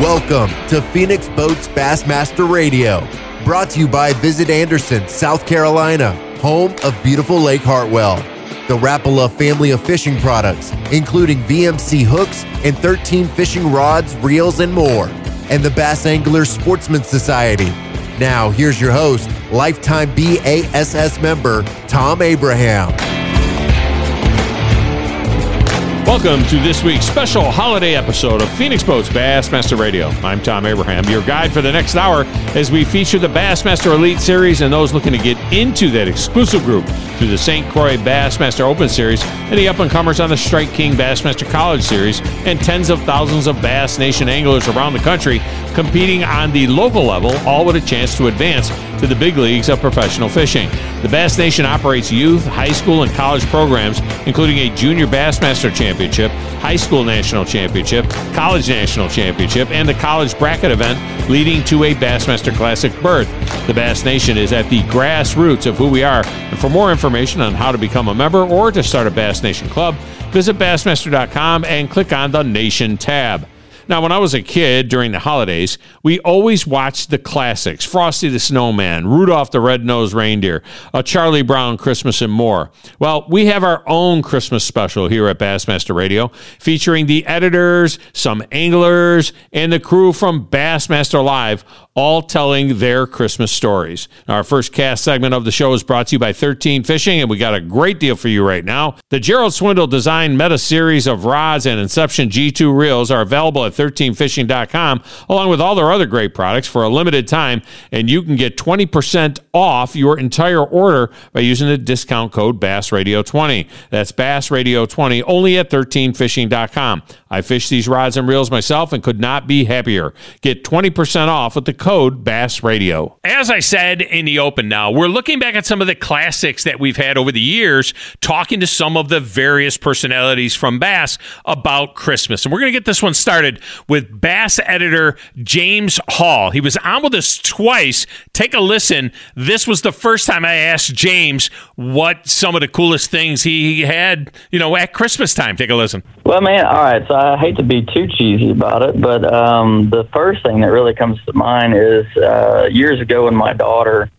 Welcome to Phoenix Boats Bassmaster Radio, brought to you by Visit Anderson, South Carolina, home of beautiful Lake Hartwell. The Rapala family of fishing products, including VMC hooks and 13 fishing rods, reels, and more. And the Bass Angler Sportsman Society. Now, here's your host, lifetime BASS member, Thom Abraham. Welcome to this week's special holiday episode of Phoenix Boats Bassmaster Radio. I'm Thom Abraham, your guide for the next hour as we feature the Bassmaster Elite Series and those looking to get into that exclusive group through the St. Croix Bassmaster Open Series and the up and comers on the Strike King Bassmaster College Series and tens of thousands of Bass Nation anglers around the country competing on the local level, all with a chance to advance to the big leagues of professional fishing. The Bass Nation operates youth, high school, and college programs, including a Junior Bassmaster Championship, High School National Championship, College National Championship, and the College Bracket event, leading to a Bassmaster Classic berth. The Bass Nation is at the grassroots of who we are. And for more information on how to become a member or to start a Bass Nation club, visit Bassmaster.com and click on the Nation tab. Now, when I was a kid during the holidays, we always watched the classics Frosty the Snowman, Rudolph the Red-Nosed Reindeer, A Charlie Brown Christmas, and more. Well, we have our own Christmas special here at Bassmaster Radio featuring the editors, some anglers, and the crew from Bassmaster Live all telling their Christmas stories. Our first cast segment of the show is brought to you by 13 Fishing, and we got a great deal for you right now. The Gerald Swindle designed meta series of rods and Inception G2 reels are available at 13fishing.com, along with all their other great products for a limited time, and you can get 20% off your entire order by using the discount code BassRadio20. That's BassRadio20 only at 13fishing.com. I fish these rods and reels myself and could not be happier. Get 20% off with the code BassRadio. As I said in the open now, we're looking back at some of the classics that we've had over the years, talking to some of the various personalities from Bass about Christmas. And we're going to get this one started with Bass editor James Hall. He was on with us twice. Take a listen. This was the first time I asked James what some of the coolest things he had, you know, at Christmas time. Take a listen. Well, man, all right. So I hate to be too cheesy about it, but um, the first thing that really comes to mind is uh, years ago when my daughter,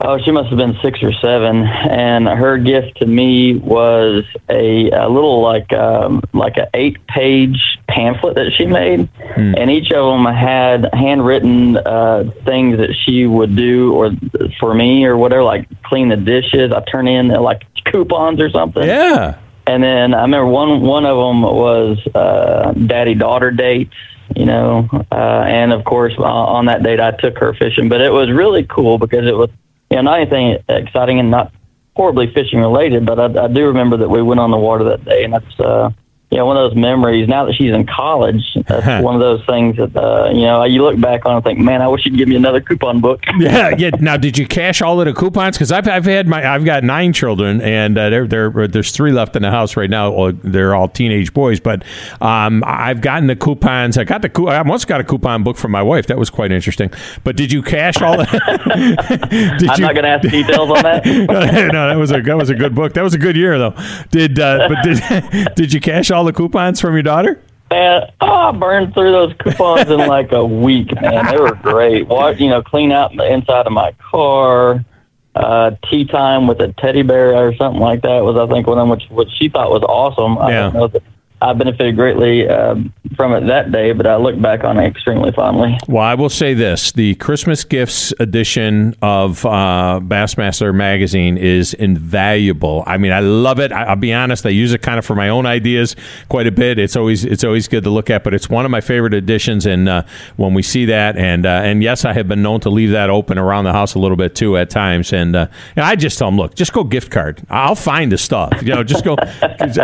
oh, she must have been six or seven, and her gift to me was a, a little like um, like an eight page pamphlet that she made, hmm. and each of them had handwritten uh, things that she would do or for me or whatever, like clean the dishes. I turn in uh, like coupons or something. Yeah. And then I remember one one of them was uh, daddy daughter dates, you know, uh, and of course uh, on that date I took her fishing. But it was really cool because it was know not anything exciting and not horribly fishing related, but I, I do remember that we went on the water that day, and that's uh, you know, one of those memories. Now that she's in college, that's one of those things that uh, you know you look back on and think, man, I wish you'd give me another coupon book. yeah, yeah. Now, did you cash all of the coupons? Because I've I've had my I've got nine children, and uh, there there there's three left in the house right now. They're all teenage boys, but um, I've gotten the coupons. I got the I almost got a coupon book from my wife. That was quite interesting. But did you cash all? The, I'm you, not going to ask details on that. no, that was a that was a good book. That was a good year though. Did uh, but did did you cash all all the coupons from your daughter? Man, oh, I burned through those coupons in like a week, man. They were great. What you know, clean out the inside of my car. Uh, tea time with a teddy bear or something like that was, I think, one of them, which, which she thought was awesome. Yeah. I don't know I benefited greatly um, from it that day, but I look back on it extremely fondly. Well, I will say this: the Christmas gifts edition of uh, Bassmaster magazine is invaluable. I mean, I love it. I, will be honest; I use it kind of for my own ideas quite a bit. It's always it's always good to look at, but it's one of my favorite editions. And uh, when we see that, and uh, and yes, I have been known to leave that open around the house a little bit too at times. And uh, and I just tell them, look, just go gift card. I'll find the stuff. You know, just go.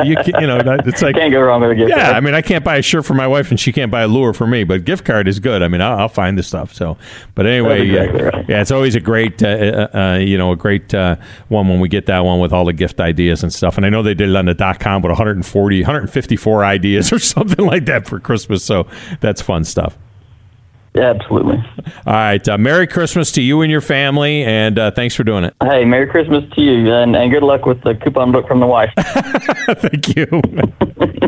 you, you know, it's like can't go a gift yeah. I mean, I can't buy a shirt for my wife, and she can't buy a lure for me. But gift card is good. I mean, I'll, I'll find the stuff. So, but anyway, exactly right. yeah, it's always a great, uh, uh, uh, you know, a great uh, one when we get that one with all the gift ideas and stuff. And I know they did it on the dot com with 140, 154 ideas or something like that for Christmas. So that's fun stuff. Yeah, absolutely. All right. Uh, Merry Christmas to you and your family, and uh, thanks for doing it. Hey, Merry Christmas to you, and, and good luck with the coupon book from the wife. Thank you.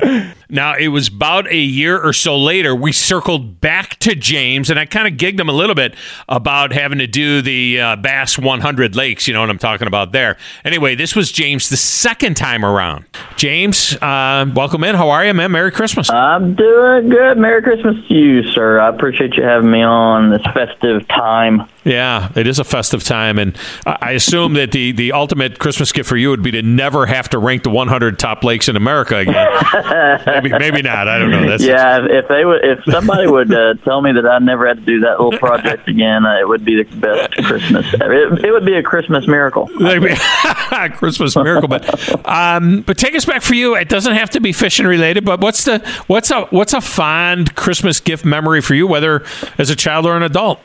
Now, it was about a year or so later, we circled back to James, and I kind of gigged him a little bit about having to do the uh, Bass 100 Lakes. You know what I'm talking about there. Anyway, this was James the second time around. James, uh, welcome in. How are you, man? Merry Christmas. I'm doing good. Merry Christmas to you, sir. I appreciate you having me on this festive time. Yeah, it is a festive time, and I assume that the, the ultimate Christmas gift for you would be to never have to rank the 100 top lakes in America again. maybe, maybe not. I don't know. That's yeah, if they would, if somebody would uh, tell me that I never had to do that little project again, uh, it would be the best Christmas. It, it would be a Christmas miracle. A Christmas miracle, but um, but take us back for you. It doesn't have to be fishing related, but what's the what's a what's a fond Christmas gift memory for you, whether as a child or an adult?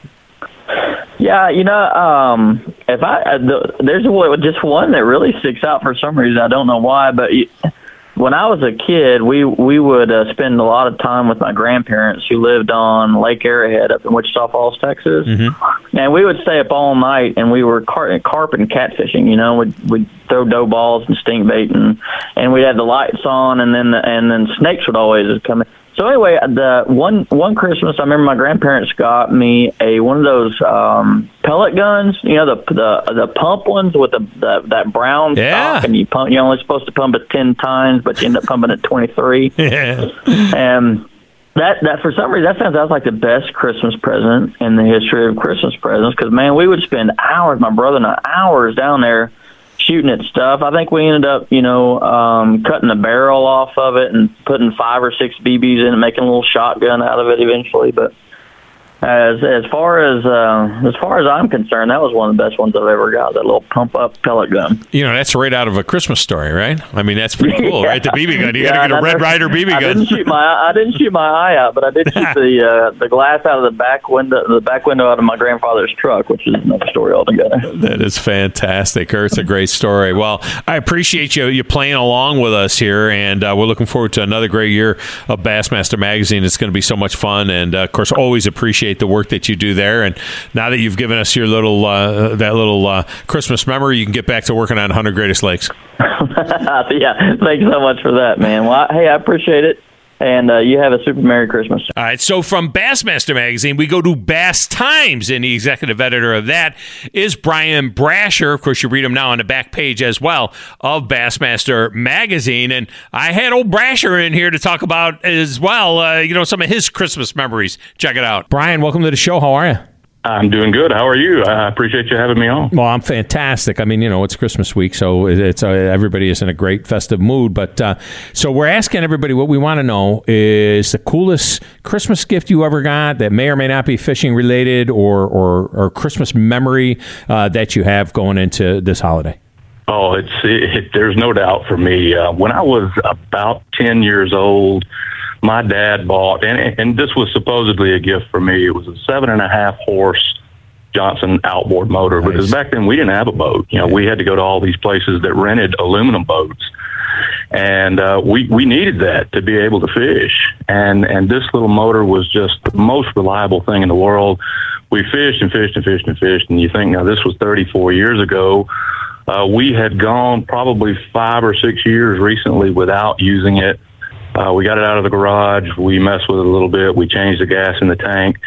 Yeah, you know, um, if I uh, the, there's just one that really sticks out for some reason. I don't know why, but when I was a kid, we we would uh, spend a lot of time with my grandparents who lived on Lake Arrowhead up in Wichita Falls, Texas, mm-hmm. and we would stay up all night and we were car- carp and catfishing. You know, we'd we'd throw dough balls and stink bait and and we'd have the lights on, and then the, and then snakes would always come. in so anyway, the one one Christmas, I remember my grandparents got me a one of those um, pellet guns. You know the the the pump ones with the, the that brown yeah. stock, and you pump. You're only supposed to pump it ten times, but you end up pumping it twenty three. Yeah. And that that for some reason that sounds like the best Christmas present in the history of Christmas presents. Because man, we would spend hours, my brother and I, hours down there shooting at stuff. I think we ended up, you know, um, cutting the barrel off of it and putting five or six BBs in and making a little shotgun out of it eventually. But as as far as uh, as far as I'm concerned, that was one of the best ones I've ever got. That little pump up pellet gun. You know, that's right out of a Christmas story, right? I mean, that's pretty cool, yeah. right? The BB gun. You yeah, got to get a Red Ryder BB gun. I didn't shoot my I didn't shoot my eye out, but I did shoot the uh, the glass out of the back window the back window out of my grandfather's truck, which is another story altogether. That is fantastic. It's a great story. Well, I appreciate you you playing along with us here, and uh, we're looking forward to another great year of Bassmaster Magazine. It's going to be so much fun, and uh, of course, always appreciate the work that you do there. And now that you've given us your little uh, that little uh, Christmas memory, you can get back to working on 100 Greatest Lakes. yeah, thanks so much for that, man. Well, hey, I appreciate it and uh, you have a super Merry Christmas. All right. So from Bassmaster Magazine, we go to Bass Times, and the executive editor of that is Bryan Brasher. Of course, you read him now on the back page as well of Bassmaster Magazine. And I had old Brasher in here to talk about as well, uh, you know, some of his Christmas memories. Check it out. Bryan, welcome to the show. How are you? I'm doing good. How are you? I appreciate you having me on. Well, I'm fantastic. I mean, you know, it's Christmas week, so it's uh, everybody is in a great festive mood. But uh, so we're asking everybody what we want to know is the coolest Christmas gift you ever got that may or may not be fishing related, or or, or Christmas memory uh, that you have going into this holiday. Oh, it's it, it, there's no doubt for me. Uh, when I was about ten years old my dad bought, and and this was supposedly a gift for me. It was a seven and a half horse Johnson outboard motor nice. because back then we didn't have a boat. You know, we had to go to all these places that rented aluminum boats, and uh, we we needed that to be able to fish. And and this little motor was just the most reliable thing in the world. We fished and fished and fished and fished, and you think now this was 34 years ago. Uh, we had gone probably five or six years recently without using it uh, we got it out of the garage. We messed with it a little bit. We changed the gas in the tank.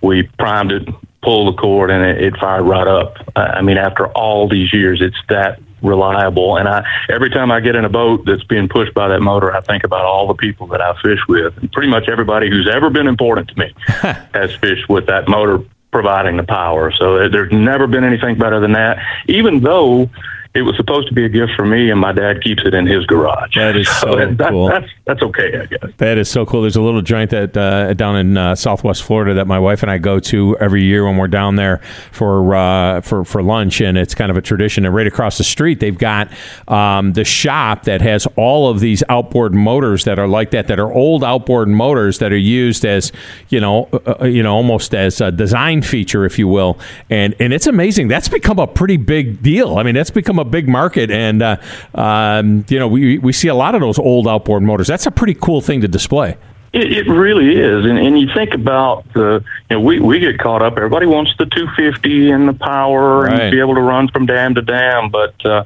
We primed it, pulled the cord, and it, it fired right up. I mean, after all these years, it's that reliable. And I, every time I get in a boat that's being pushed by that motor, I think about all the people that I fish with. And pretty much everybody who's ever been important to me has fished with that motor providing the power. So there's never been anything better than that. Even though it was supposed to be a gift for me, and my dad keeps it in his garage. That is so, so that, cool. That's that's okay, I guess. That is so cool. There's a little joint that uh, down in uh, Southwest Florida that my wife and I go to every year when we're down there for uh, for for lunch, and it's kind of a tradition. And right across the street, they've got um, the shop that has all of these outboard motors that are like that, that are old outboard motors that are used as you know, uh, uh, you know, almost as a design feature, if you will. And and it's amazing. That's become a pretty big deal. I mean, that's become a big market, and uh, um, you know we we see a lot of those old outboard motors. That's a pretty cool thing to display. It, it really is, and, and you think about the, you know, we we get caught up. Everybody wants the 250 and the power right. and be able to run from dam to dam, but uh,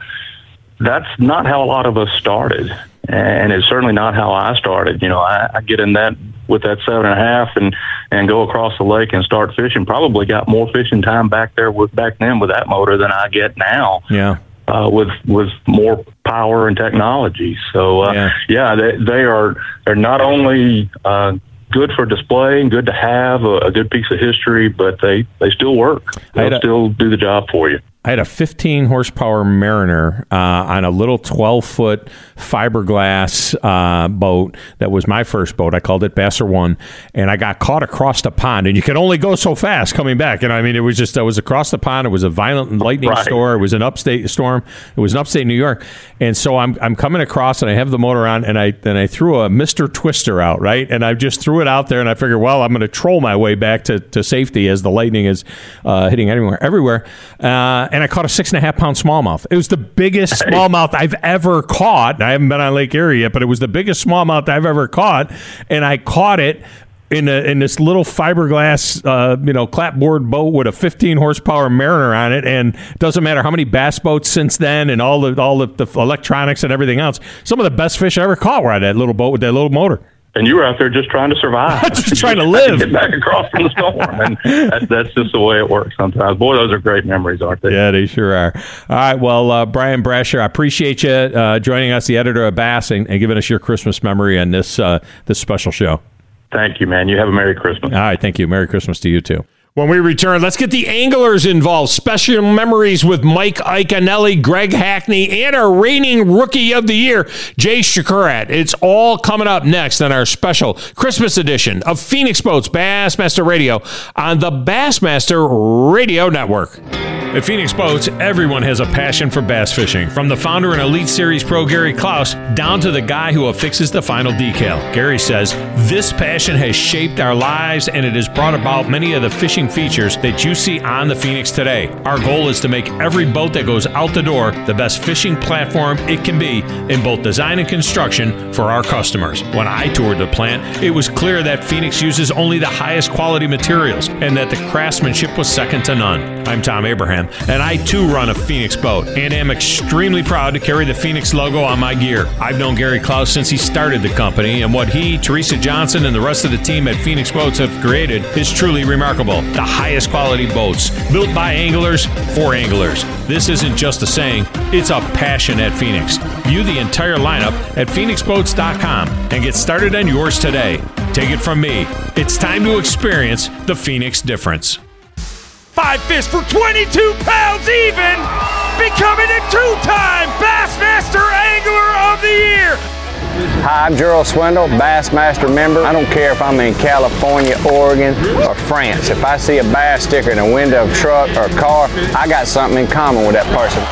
that's not how a lot of us started. and it's certainly not how I started. You know, I, I get in that with that seven and a half and and go across the lake and start fishing. Probably got more fishing time back there with back then with that motor than I get now. Yeah. Uh, with with more power and technology, so uh, yeah. yeah, they they are they're not only uh, good for display and good to have a, a, good piece of history, but they they still work. They still do the job for you. I had a 15 horsepower Mariner uh, on a little 12 foot fiberglass uh, boat that was my first boat. I called it Basser One, and I got caught across the pond. And you could only go so fast coming back. And I mean, it was just I was across the pond. It was a violent lightning right. storm. It was an upstate storm. It was an upstate New York, and so I'm I'm coming across, and I have the motor on, and I and I threw a Mister Twister out right, and I just threw it out there, and I figured, well, I'm going to troll my way back to, to safety as the lightning is uh, hitting everywhere everywhere. And I caught a six and a half pound smallmouth. It was the biggest smallmouth I've ever caught. I haven't been on Lake Erie yet, but it was the biggest smallmouth I've ever caught, and I caught it in a, in this little fiberglass, uh, you know, clapboard boat with a 15 horsepower Mariner on it, and it doesn't matter how many bass boats since then, and all the all the, the electronics and everything else. Some of the best fish I ever caught were on that little boat with that little motor and you were out there just trying to survive, just trying to live, get back across from the storm, and that, that's just the way it works sometimes. Boy, those are great memories, aren't they? Yeah, they sure are. All right, well, uh, Bryan Brasher, I appreciate you uh, joining us, the editor of Bass, and, and, giving us your Christmas memory on this uh, this special show. Thank you, man. You have a Merry Christmas. All right, thank you. Merry Christmas to you too. When we return, let's get the anglers involved. Special memories with Mike Iaconelli, Greg Hackney, and our reigning rookie of the year, Jay Przekurat. It's all coming up next on our special Christmas edition of Phoenix Boats Bassmaster Radio on the Bassmaster Radio Network. At Phoenix Boats, everyone has a passion for bass fishing. From the founder and Elite Series pro Gary Clouse down to the guy who affixes the final decal. Gary says, This passion has shaped our lives and it has brought about many of the fishing features that you see on the Phoenix today. Our goal is to make every boat that goes out the door the best fishing platform it can be in both design and construction for our customers. When I toured the plant, it was clear that Phoenix uses only the highest quality materials and that the craftsmanship was second to none. I'm Thom Abraham and I too run a Phoenix boat and am extremely proud to carry the Phoenix logo on my gear. I've known Gary Clouse since he started the company, and what he, Teresa Johnson, and the rest of the team at Phoenix Boats have created is truly remarkable. The highest quality boats, built by anglers for anglers. This isn't just a saying, it's a passion at Phoenix. View the entire lineup at phoenixboats.com and get started on yours today. Take it from me. It's time to experience the Phoenix difference five fish for 22 pounds even, becoming a two-time Bassmaster Angler of the Year. Hi, I'm Gerald Swindle, Bassmaster member. I don't care if I'm in California, Oregon, or France. If I see a bass sticker in a window of a truck or a car, I got something in common with that person.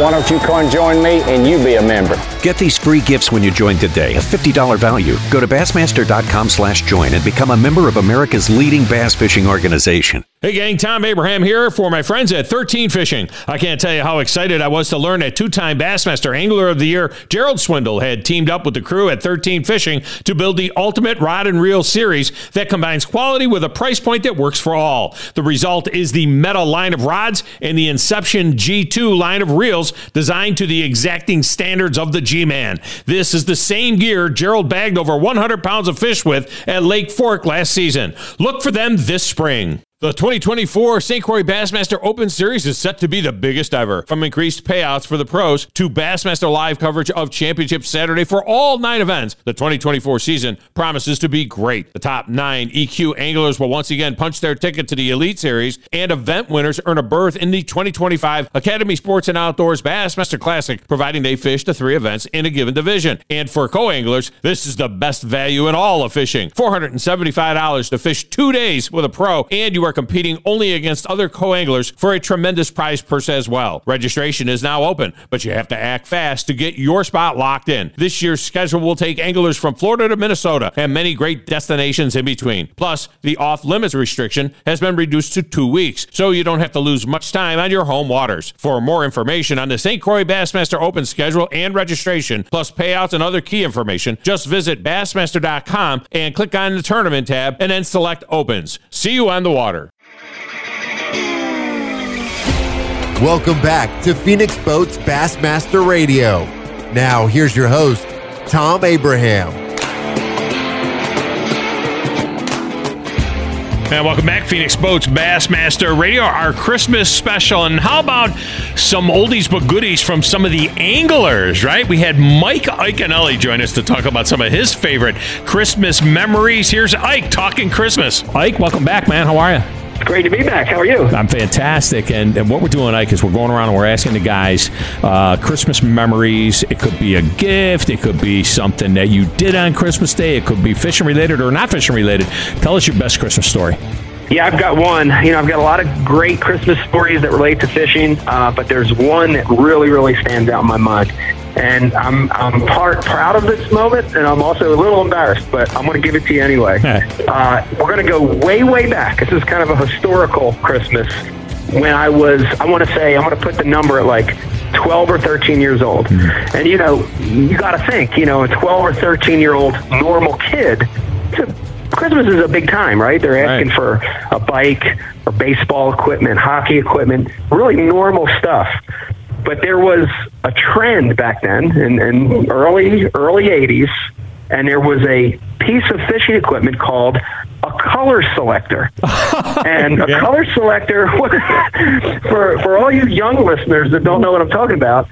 Why don't you come join me and you be a member? Get these free gifts when you join today, a $50 value. Go to Bassmaster.com slash join and become a member of America's leading bass fishing organization. Hey gang, Thom Abraham here for my friends at 13 Fishing. I can't tell you how excited I was to learn that two-time Bassmaster Angler of the Year, Gerald Swindle, had teamed up with the crew at 13 Fishing to build the ultimate rod and reel series that combines quality with a price point that works for all. The result is the Meta line of rods and the Inception G2 line of reels designed to the exacting standards of the G-Man. This is the same gear Gerald bagged over 100 pounds of fish with at Lake Fork last season. Look for them this spring. The 2024 St. Croix Bassmaster Open Series is set to be the biggest ever. From increased payouts for the pros to Bassmaster live coverage of Championship Saturday for all nine events, the 2024 season promises to be great. The top nine EQ anglers will once again punch their ticket to the Elite Series, and event winners earn a berth in the 2025 Academy Sports and Outdoors Bassmaster Classic, providing they fish the three events in a given division. And for co anglers, this is the best value in all of fishing $475 to fish two days with a pro, and you are are competing only against other co-anglers for a tremendous prize purse as well. Registration is now open, but you have to act fast to get your spot locked in. This year's schedule will take anglers from Florida to Minnesota and many great destinations in between. Plus, the off-limits restriction has been reduced to two weeks, so you don't have to lose much time on your home waters. For more information on the St. Croix Bassmaster Open schedule and registration, plus payouts and other key information, just visit Bassmaster.com and click on the tournament tab and then select Opens. See you on the water. Welcome back to Phoenix Boats Bassmaster Radio. Now, here's your host, Thom Abraham. And welcome back, Phoenix Boats Bassmaster Radio, our Christmas special. And how about some oldies but goodies from some of the anglers, right? We had Mike Iaconelli join us to talk about some of his favorite Christmas memories. Here's Ike talking Christmas. Ike, welcome back, man. How are you? Great to be back. How are you? I'm fantastic. And, and what we're doing, Ike, is we're going around and we're asking the guys uh, Christmas memories. It could be a gift, it could be something that you did on Christmas Day, it could be fishing related or not fishing related. Tell us your best Christmas story. Yeah, I've got one. You know, I've got a lot of great Christmas stories that relate to fishing, uh, but there's one that really, really stands out in my mind. And I'm, I'm part proud of this moment, and I'm also a little embarrassed, but I'm going to give it to you anyway. uh, we're going to go way, way back. This is kind of a historical Christmas. When I was, I want to say, I'm going to put the number at like 12 or 13 years old. Mm-hmm. And, you know, you got to think, you know, a 12 or 13 year old normal kid, a Christmas is a big time, right? They're asking right. for a bike or baseball equipment, hockey equipment, really normal stuff. But there was a trend back then in, in early early 80s, and there was a piece of fishing equipment called a color selector. and a yeah. color selector, for, for all you young listeners that don't know what I'm talking about,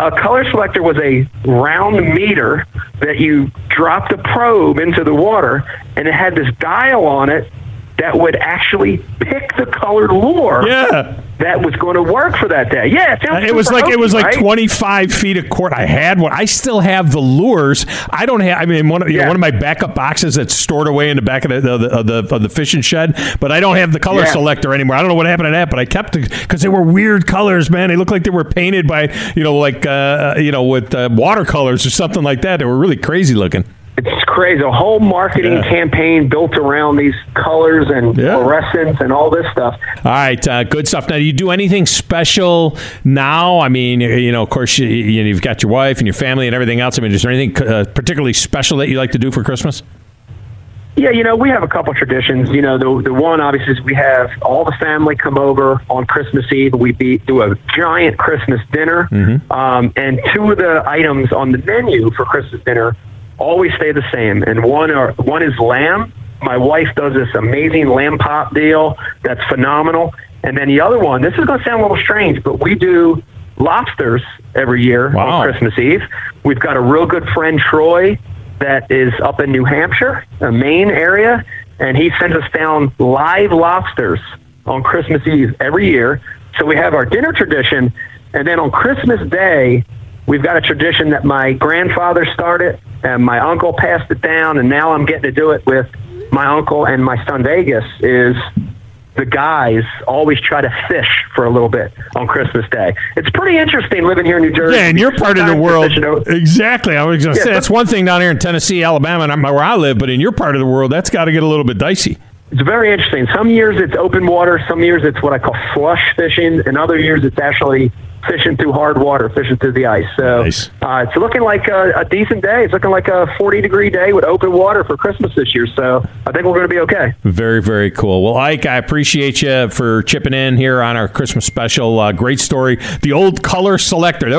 a color selector was a round meter that you dropped a probe into the water, and it had this dial on it that would actually pick the colored lure. Yeah that was going to work for that day. Yeah, it, it was like hokey, it was like right? 25 feet of cord. I had one. I still have the lures. I don't have. I mean, one of you yeah. know, one of my backup boxes that's stored away in the back of the of the, of the, of the fishing shed. But I don't have the color yeah. selector anymore. I don't know what happened to that, but I kept it because they were weird colors, man. They looked like they were painted by you know like uh, you know with uh, watercolors or something like that. They were really crazy looking. It's crazy. A whole marketing yeah. campaign built around these colors and yeah. fluorescence and all this stuff. All right, uh, good stuff. Now, do you do anything special now? I mean, you know, of course, you, you've got your wife and your family and everything else. I mean, is there anything uh, particularly special that you like to do for Christmas? Yeah, you know, we have a couple traditions. You know, the the one obviously is we have all the family come over on Christmas Eve. We be, do a giant Christmas dinner, mm-hmm. um, and two of the items on the menu for Christmas dinner always stay the same. And one are one is lamb. My wife does this amazing lamb pop deal that's phenomenal. And then the other one, this is going to sound a little strange, but we do lobsters every year wow. on Christmas Eve. We've got a real good friend Troy that is up in New Hampshire, a Maine area, and he sends us down live lobsters on Christmas Eve every year. So we have our dinner tradition, and then on Christmas Day, we've got a tradition that my grandfather started and my uncle passed it down, and now I'm getting to do it with my uncle and my son Vegas. Is the guys always try to fish for a little bit on Christmas Day. It's pretty interesting living here in New Jersey. Yeah, and your part of the world. Exactly. I was going to yeah, say, that's one thing down here in Tennessee, Alabama, and where I live, but in your part of the world, that's got to get a little bit dicey. It's very interesting. Some years it's open water, some years it's what I call flush fishing, and other years it's actually fishing through hard water, fishing through the ice. So nice. uh, it's looking like a, a, decent day. It's looking like a 40 degree day with open water for Christmas this year. So I think we're going to be okay. Very, very cool. Well, Ike, I appreciate you for chipping in here on our Christmas special. Uh, great story. The old color selector.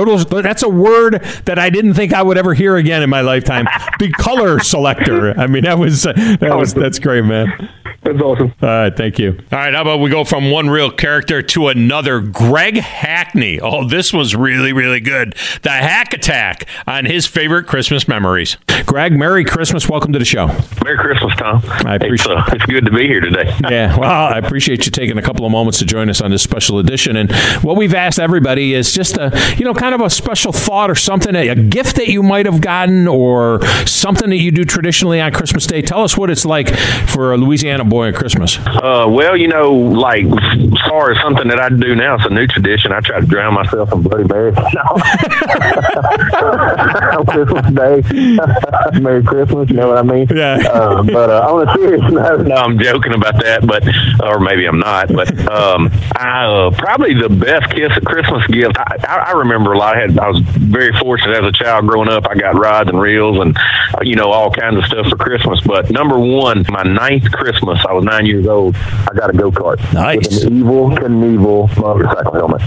That's a word that I didn't think I would ever hear again in my lifetime. the color selector. I mean, that was, uh, that was that's great, man. That's awesome. All right, thank you. All right, how about we go from one real character to another? Greg Hackney. Oh, this was really, really good. The Hack Attack on his favorite Christmas memories. Greg, Merry Christmas. Welcome to the show. Merry Christmas, Thom. I appreciate it's, uh, it's good to be here today. yeah, well, I appreciate you taking a couple of moments to join us on this special edition. And what we've asked everybody is just a, you know, kind of a special thought or something, a gift that you might have gotten or something that you do traditionally on Christmas Day. Tell us what it's like for a Louisiana boy boy at Christmas? Uh, well, you know, like as far as something that I do now, it's a new tradition. I try to drown myself in Bloody Mary. Christmas Day, Merry Christmas. You know what I mean? Yeah. Uh, but uh, on a serious note, no, I'm joking about that, but or maybe I'm not. But um, I uh, probably the best kiss at Christmas gift. I, I remember a lot. I had I was very fortunate as a child growing up. I got rods and reels and you know all kinds of stuff for Christmas. But number one, my ninth Christmas I was nine years old. I got a go kart Nice. with an Evel Knievel motorcycle helmet.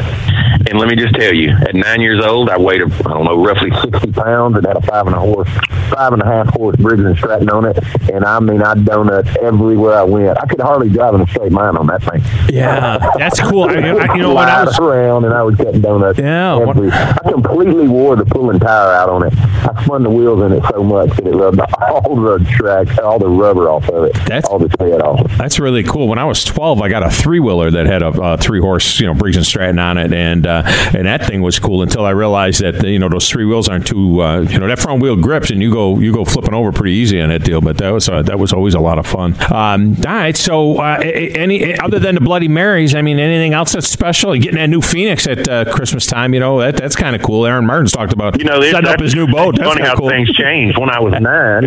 And let me just tell you, at nine years old, I weighed, I don't know, roughly sixty pounds, and had a five and a horse, five and a half horse Briggs and Stratton on it. And I mean, I donut everywhere I went. I could hardly drive in a straight line on that thing. Yeah, that's cool. I, I, you know, when I was around and I was cutting donuts. Yeah, every, I completely wore the pulling tire out on it. I spun the wheels in it so much that it rubbed all the track, all the rubber off of it, That's- all the tread off. That's really cool. When I was 12, I got a three wheeler that had a, uh three horse, you know, Briggs and Stratton on it, and uh, and that thing was cool until I realized that you know those three wheels aren't too, uh, you know, that front wheel grips and you go you go flipping over pretty easy on that deal. But that was uh, that was always a lot of fun. Um, all right, so uh, any other than the Bloody Marys, I mean, anything else that's special? Getting that new Phoenix at uh, Christmas time, you know, that that's kind of cool. Aaron Martin's talked about You know, setting up his new boat. It's That's funny how cool. things change. When I was nine,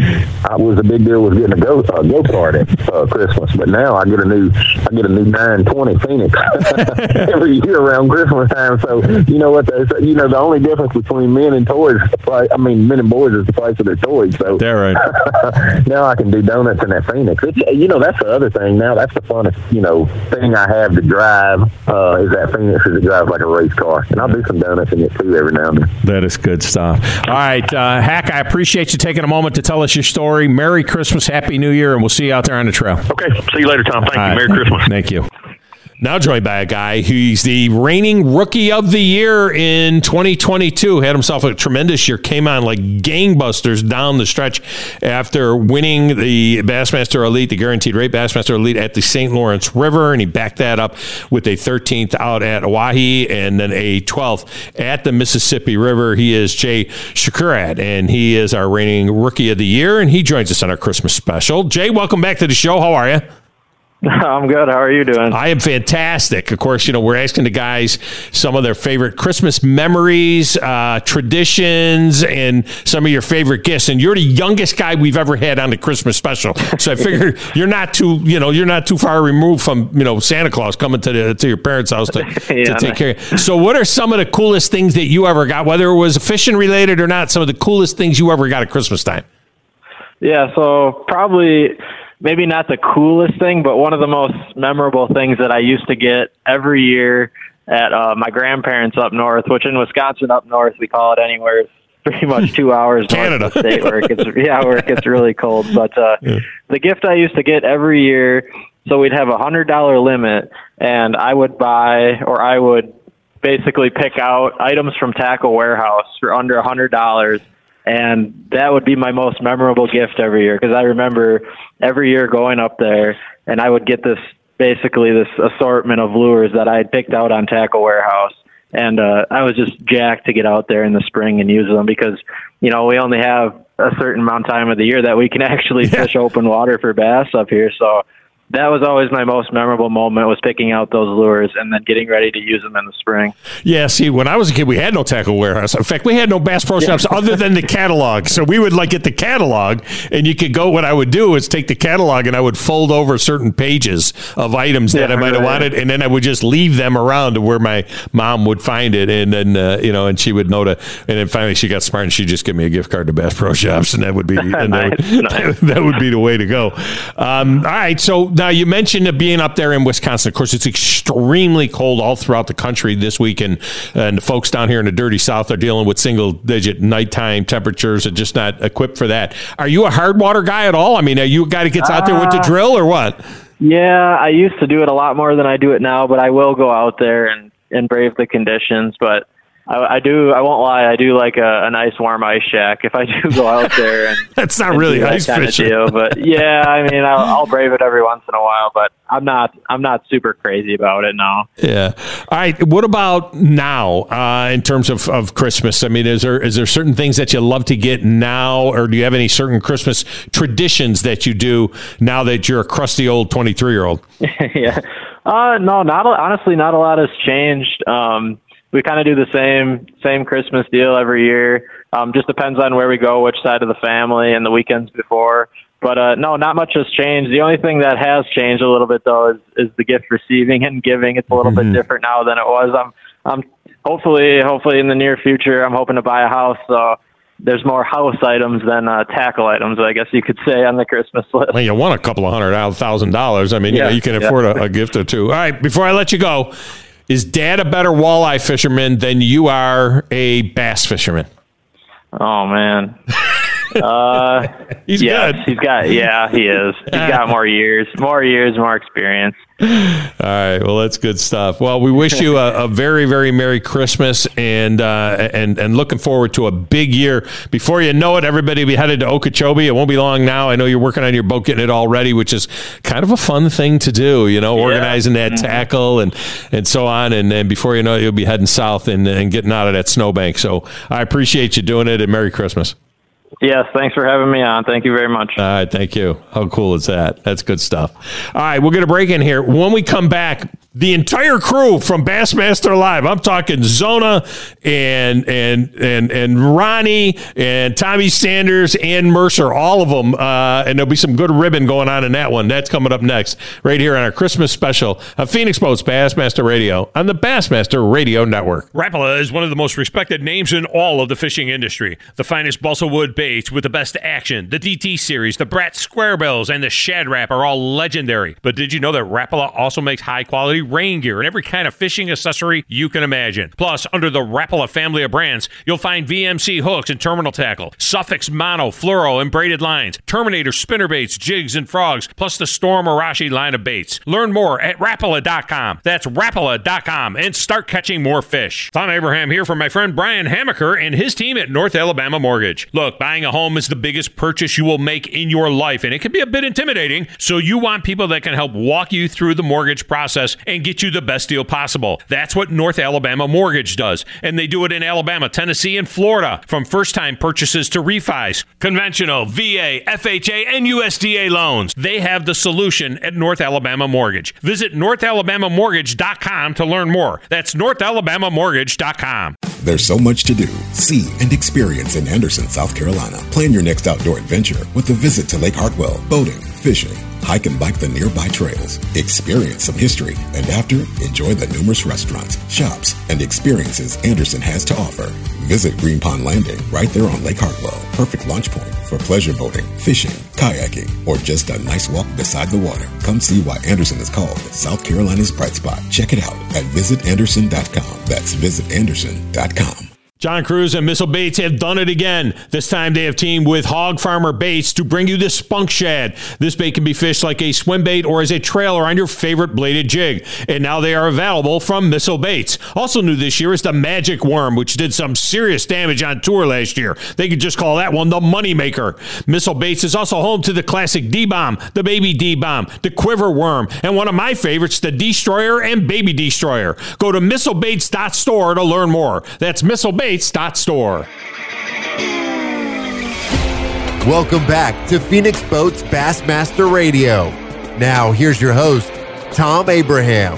I was a big deal with getting a go go kart at uh, Christmas, but now I get a new I get a new nine twenty Phoenix every year around Christmas time. So you know what? The, you know the only difference between men and toys, is price, I mean men and boys, is the price of their toys. So There, right. now I can do donuts in that Phoenix. It's, you know, that's the other thing. Now that's the funnest, you know, thing I have to drive uh, is that Phoenix because it drives like a race car, and I'll do some donuts in it too every now and then. That is good stuff. All right, uh, Hack, I appreciate you taking a moment to tell us your story. Merry Christmas, Happy New Year, and we'll see you out there on the trail. Okay, see you later, Thom. Thank All you. right. Merry Christmas. Thank you. Now joined by a guy who's the reigning rookie of the year in 2022. Had himself a tremendous year. Came on like gangbusters down the stretch after winning the Bassmaster Elite, the guaranteed rate Bassmaster Elite at the St. Lawrence River, and he backed that up with a 13th out at Oahe and then a 12th at the Mississippi River. He is Jay Przekurat, and he is our reigning rookie of the year, and he joins us on our Christmas special. Jay, welcome back to the show. How are you? I'm good. How are you doing? I am fantastic. Of course, you know, we're asking the guys some of their favorite Christmas memories, uh, traditions, and some of your favorite gifts. And you're the youngest guy we've ever had on the Christmas special. So I figure you're not too, you know, you're not too far removed from, you know, Santa Claus coming to the, to your parents' house to, Yeah, to take care of you. So what are some of the coolest things that you ever got, whether it was fishing related or not, some of the coolest things you ever got at Christmas time? Yeah, so probably maybe not the coolest thing, but one of the most memorable things that I used to get every year at uh, my grandparents up north, which in Wisconsin up north we call it anywhere pretty much two hours Canada. north of the state where it gets yeah where it gets really cold. But uh, the gift I used to get every year, so we'd have a hundred dollar limit, and I would buy or I would basically pick out items from Tackle Warehouse for under a hundred dollars and that would be my most memorable gift every year because I remember every year going up there and I would get this basically this assortment of lures that I had picked out on Tackle Warehouse. And uh, I was just jacked to get out there in the spring and use them because you know we only have a certain amount of time of the year that we can actually fish open water for bass up here. So that was always my most memorable moment was picking out those lures and then getting ready to use them in the spring. Yeah, see, when I was a kid, we had no tackle warehouse. In fact, we had no Bass Pro Shops other than the catalog. So we would like get the catalog, and you could go. What I would do is take the catalog and I would fold over certain pages of items that Yeah, I might have right. wanted, and then I would just leave them around to where my mom would find it, and then uh, you know, and she would know to. And then finally, she got smart and she just give me a gift card to Bass Pro Shops, and that would be and that, would, nice. that would be the way to go. Um, all right, so now you mentioned it being up there in Wisconsin. Of course, it's extremely cold all throughout the country this week, and and the folks down here in the dirty South are dealing with single digit nighttime temperatures and just not equipped for that. Are you a hard water guy at all? I mean, are you a guy that gets out there with the Uh, drill or what? Yeah, I used to do it a lot more than I do it now, but I will go out there and, and brave the conditions. But I, I do, I won't lie, I do like a, a nice warm ice shack if I do go out there. And That's not and really ice fishing. deal. But yeah, I mean, I'll, I'll brave it every once in a while, but I'm not, I'm not super crazy about it now. Yeah. All right. What about now uh, in terms of, of Christmas? I mean, is there is there certain things that you love to get now, or do you have any certain Christmas traditions that you do now that you're a crusty old twenty three year old? yeah. Uh, no, not a, honestly, not a lot has changed. Um, we kind of do the same same Christmas deal every year. Um, just depends on where we go, which side of the family, and the weekends before. But uh, no, not much has changed. The only thing that has changed a little bit though is, is the gift receiving and giving. It's a little bit different now than it was. I'm I'm hopefully hopefully in the near future I'm hoping to buy a house. So there's more house items than uh, tackle items, I guess you could say, on the Christmas list. Well, you won a couple of hundred thousand dollars. I mean, you know, you can yeah. afford a, a gift or two. All right, before I let you go, is Dad a better walleye fisherman than you are a bass fisherman? Oh man. Uh, He's yes, good. He's got, yeah, he is. He's got more years, more years, more experience. All right. Well, that's good stuff. Well, we wish you a, a very, very Merry Christmas and uh, and and looking forward to a big year. Before you know it, everybody will be headed to Okeechobee. It won't be long now. I know you're working on your boat, getting it all ready, which is kind of a fun thing to do. You know, organizing that tackle and and so on. And then before you know it, you'll be heading south and, and getting out of that snowbank. So I appreciate you doing it, and Merry Christmas. Yes, thanks for having me on. Thank you very much. All right, thank you. How cool is that? That's good stuff. All right, we'll get a break in here. When we come back, the entire crew from Bassmaster Live. I'm talking Zona and and and and Ronnie and Tommy Sanders and Mercer, all of them. Uh, and there'll be some good ribbon going on in that one. That's coming up next, right here on our Christmas special of Phoenix Boats Bassmaster Radio on the Bassmaster Radio Network. Rapala is one of the most respected names in all of the fishing industry. The finest balsa wood baits with the best action. The DT series, the Brat Square Bills, and the Shad Rap are all legendary. But did you know that Rapala also makes high quality rain gear and every kind of fishing accessory you can imagine? Plus, under the Rapala family of brands, you'll find VMC hooks and terminal tackle, Suffix mono, fluoro, and braided lines, Terminator spinner baits, jigs, and frogs, plus the Storm Arashi line of baits. Learn more at Rapala.com. That's Rapala.com and start catching more fish. Thom Abraham here from my friend Brian Hamaker and his team at North Alabama Mortgage. Look, buying a home is the biggest purchase you will make in your life, and it can be a bit intimidating. So you want people that can help walk you through the mortgage process and get you the best deal possible. That's what North Alabama Mortgage does, and they do it in Alabama, Tennessee, and Florida, from first-time purchases to refis, conventional, VA, FHA, and USDA loans. They have the solution at North Alabama Mortgage. Visit NorthAlabamaMortgage.com to learn more. That's NorthAlabamaMortgage.com. There's so much to do, see, and experience in Anderson, South Carolina. Plan your next outdoor adventure with a visit to Lake Hartwell, boating, fishing, hike and bike the nearby trails, experience some history, and after, enjoy the numerous restaurants, shops, and experiences Anderson has to offer. Visit Green Pond Landing right there on Lake Hartwell. Perfect launch point for pleasure boating, fishing, kayaking, or just a nice walk beside the water. Come see why Anderson is called South Carolina's bright spot. Check it out at visitanderson.com. That's visitanderson.com. John Crews and Missile Baits have done it again. This time they have teamed with Hog Farmer Baits to bring you the Spunk Shad. This bait can be fished like a swim bait or as a trailer on your favorite bladed jig. And now they are available from Missile Baits. Also new this year is the Magic Worm, which did some serious damage on tour last year. They could just call that one the Moneymaker. Missile Baits is also home to the classic D-Bomb, the Baby D-Bomb, the Quiver Worm, and one of my favorites, the Destroyer and Baby Destroyer. Go to missilebaits.store to learn more. That's missilebaits.store. Welcome back to Phoenix Boats Bassmaster Radio. Now, here's your host, Thom Abraham.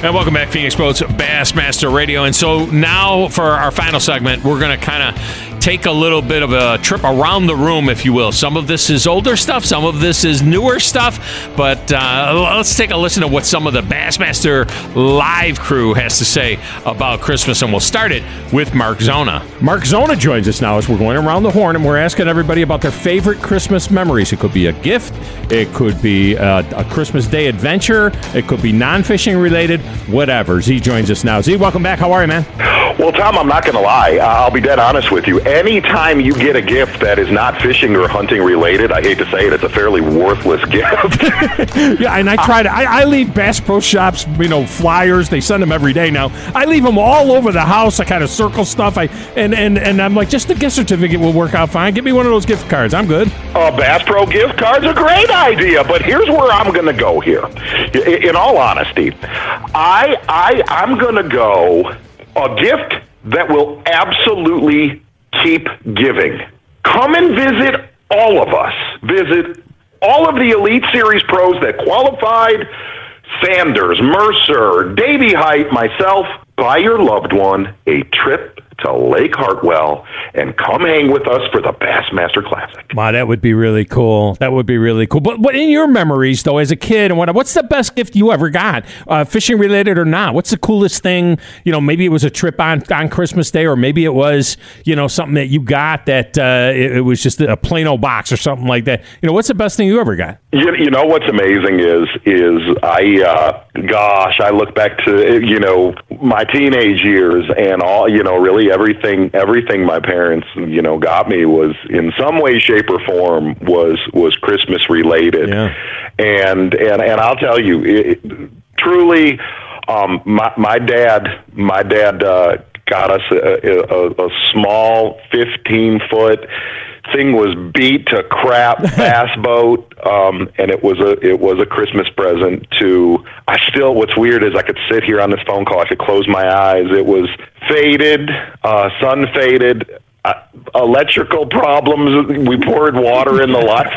And welcome back, Phoenix Boats Bassmaster Radio. And so now for our final segment, we're going to kind of take a little bit of a trip around the room, if you will. Some of this is older stuff, some of this is newer stuff. But uh, let's take a listen to what some of the Bassmaster live crew has to say about Christmas. And we'll start it with Mark Zona. Mark Zona joins us now as we're going around the horn and we're asking everybody about their favorite Christmas memories. It could be a gift, it could be a, a Christmas Day adventure, it could be non fishing related, whatever. Z joins us now. Z, welcome back. How are you, man? Well, Thom, I'm not going to lie. Uh, I'll be dead honest with you. Anytime you get a gift that is not fishing or hunting related, I hate to say it, it's a fairly worthless gift. yeah, and I try to. I, I leave Bass Pro Shops, you know, flyers. They send them every day now. I leave them all over the house. I kind of circle stuff. I and and and I'm like, just the gift certificate will work out fine. Give me one of those gift cards. I'm good. A Bass Pro gift card's a great idea, but here's where I'm going to go here. In all honesty, I I I'm going to go a gift that will absolutely keep giving. Come and visit all of us. Visit all of the Elite Series pros that qualified. Sanders, Mercer, Davy Hite, myself, buy your loved one a trip to Lake Hartwell and come hang with us for the Bassmaster Classic. Wow, that would be really cool. That would be really cool. But, but in your memories, though, as a kid and what, what's the best gift you ever got, uh, fishing related or not? What's the coolest thing? You know, maybe it was a trip on, on Christmas Day, or maybe it was, you know, something that you got that uh, it, it was just a plain old box or something like that. You know, what's the best thing you ever got? You, you know what's amazing is is I uh, gosh I look back to you know my teenage years and all you know really everything everything my parents you know got me was in some way shape or form was was Christmas related Yeah. and and and I'll tell you it, truly um my my dad my dad uh got us a, a, a small 15 foot thing was beat to crap bass boat um and it was a it was a christmas present to i still what's weird is i could sit here on this phone call i could close my eyes. It was faded uh sun faded uh, electrical problems we poured water in the wells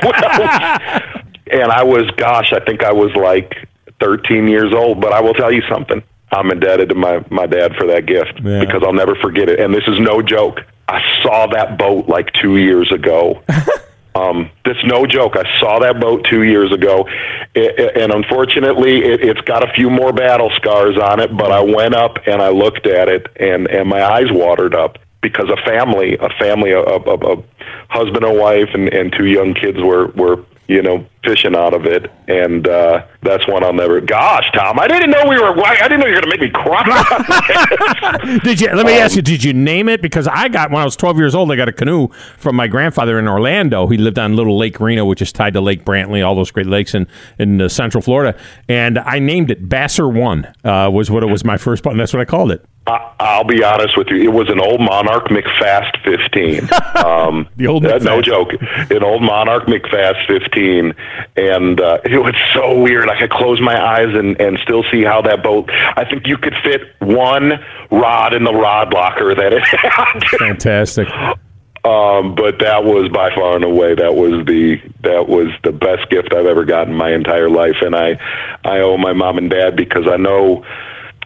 and i was gosh i think i was like 13 years old but i will tell you something i'm indebted to my my dad for that gift Yeah. because i'll never forget it and this is no joke i saw that boat like two years ago um, that's no joke. I saw that boat two years ago, it, it- and unfortunately, it, it's got a few more battle scars on it. But I went up and I looked at it, and and my eyes watered up because a family, a family, a, a, a husband and wife, and, and two young kids were were you know fishing out of it, and uh, that's one I'll never. Gosh, Thom, I didn't know we were. I didn't know you were going to make me cry. Did you? Let me ask you. Did you name it? Because I got when I was 12 years old, I got a canoe from my grandfather in Orlando. He lived on Little Lake Reno, which is tied to Lake Brantley, all those great lakes in in uh, Central Florida. And I named it Basser One. Uh, was what it was my first and that's what I called it. I- I'll be honest with you. It was an old Monarch McFast 15. Um, The old uh, no joke. An old Monarch McFast 15, and uh, it was so weird. I could close my eyes and and still see how that boat. I think you could fit one rod in the rod locker that it had. Fantastic. Um, but that was by far and away that was the that was the best gift I've ever gotten in my entire life, and I I owe my mom and dad because I know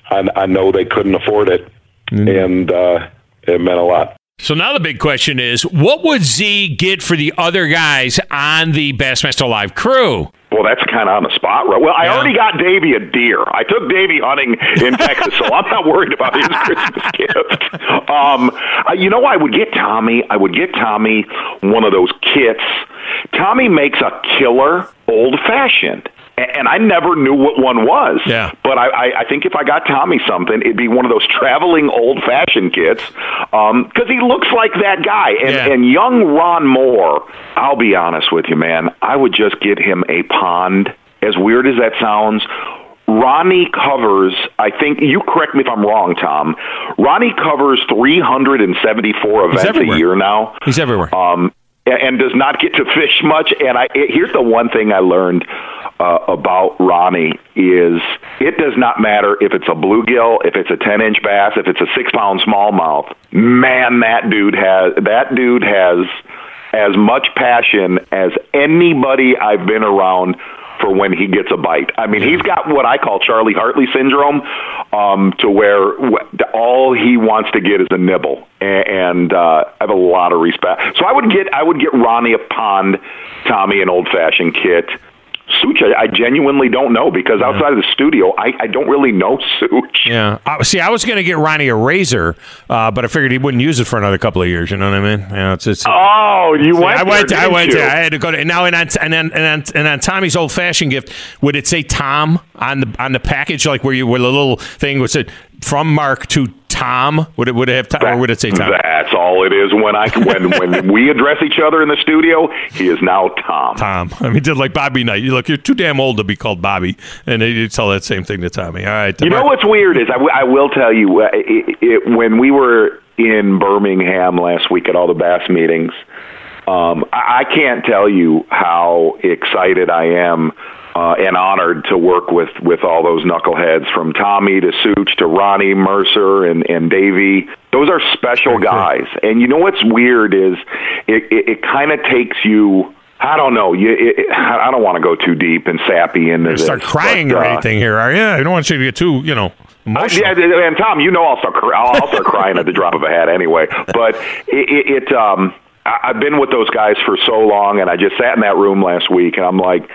I, I know they couldn't afford it, and uh, it meant a lot. So now the big question is, what would Z get for the other guys on the Bassmaster Live crew? Well, that's kind of on the spot, right? Well, I Yeah. already got Davy a deer. I took Davy hunting in Texas, so I'm not worried about his Christmas gift. Um, I- you know, I would get Tommy. I would get Tommy one of those kits. Tommy makes a killer old fashioned. And I never knew what one was. Yeah. But I, I, I think if I got Tommy something, it'd be one of those traveling old fashioned kits because he looks like that guy. And, Yeah. and young Ron Moore, I'll be honest with you, man, I would just get him a pond. As weird as that sounds, Ronnie covers, I think, you correct me if I'm wrong, Thom. Ronnie covers 374 events a year now He's everywhere. um, and, and does not get to fish much. And I it, here's the one thing I learned uh, about Ronnie is it does not matter if it's a bluegill, if it's a 10 inch bass, if it's a six pound smallmouth. Man, that dude has that dude has as much passion as anybody I've been around for when he gets a bite. I mean, he's got what I call Charlie Hartley syndrome, um, to where all he wants to get is a nibble, and uh, I have a lot of respect. So I would get I would get Ronnie a pond, Tommy an old fashioned kit. Such, I, I genuinely don't know because outside of the studio, I, I don't really know Such. Yeah. Uh, see, I was going to get Ronnie a razor, uh, but I figured he wouldn't use it for another couple of years. You know what I mean? Yeah, it's, it's, Oh, you went I there, went. I didn't went. There. I had to go to now and on and then and on, and on Tommy's old fashioned gift. Would it say Tom on the on the package, like where you where the little thing was it from Mark to Tom? Would it would it have Tom, or would it say Tom? That's all it is. When I when when we address each other in the studio, he is now Tom. Tom. I mean, did like Bobby Knight. You look, you're too damn old to be called Bobby, and you tell that same thing to Tommy. All right. You know what's weird is I, w- I will tell you uh, it, it, when we were in Birmingham last week at all the bass meetings, um, I, I can't tell you how excited I am uh, and honored to work with with all those knuckleheads from Tommy to Such to Ronnie Mercer and and Davy. Those are special guys, and you know what's weird is it it, it kind of takes you. I don't know. You, it, I don't want to go too deep and sappy into this. start crying but, or uh, anything here, are you? I don't want you to get too, you know, Uh, yeah, and Thom, you know, I'll start, I'll start crying at the drop of a hat anyway. But it, it, it um, I've been with those guys for so long, and I just sat in that room last week, and I'm like,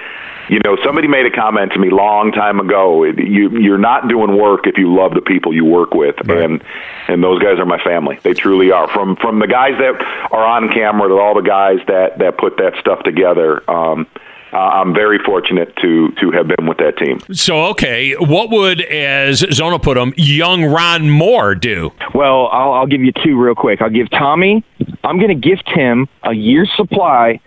you know, somebody made a comment to me long time ago. You you're not doing work if you love the people you work with, right. and and those guys are my family. They truly are. From from the guys that are on camera to all the guys that that put that stuff together. Um, uh, I'm very fortunate to to have been with that team. So, okay, what would, as Zona put him, young Ron Moore do? Well, I'll, I'll give you two real quick. I'll give Tommy. I'm going to gift him a year's supply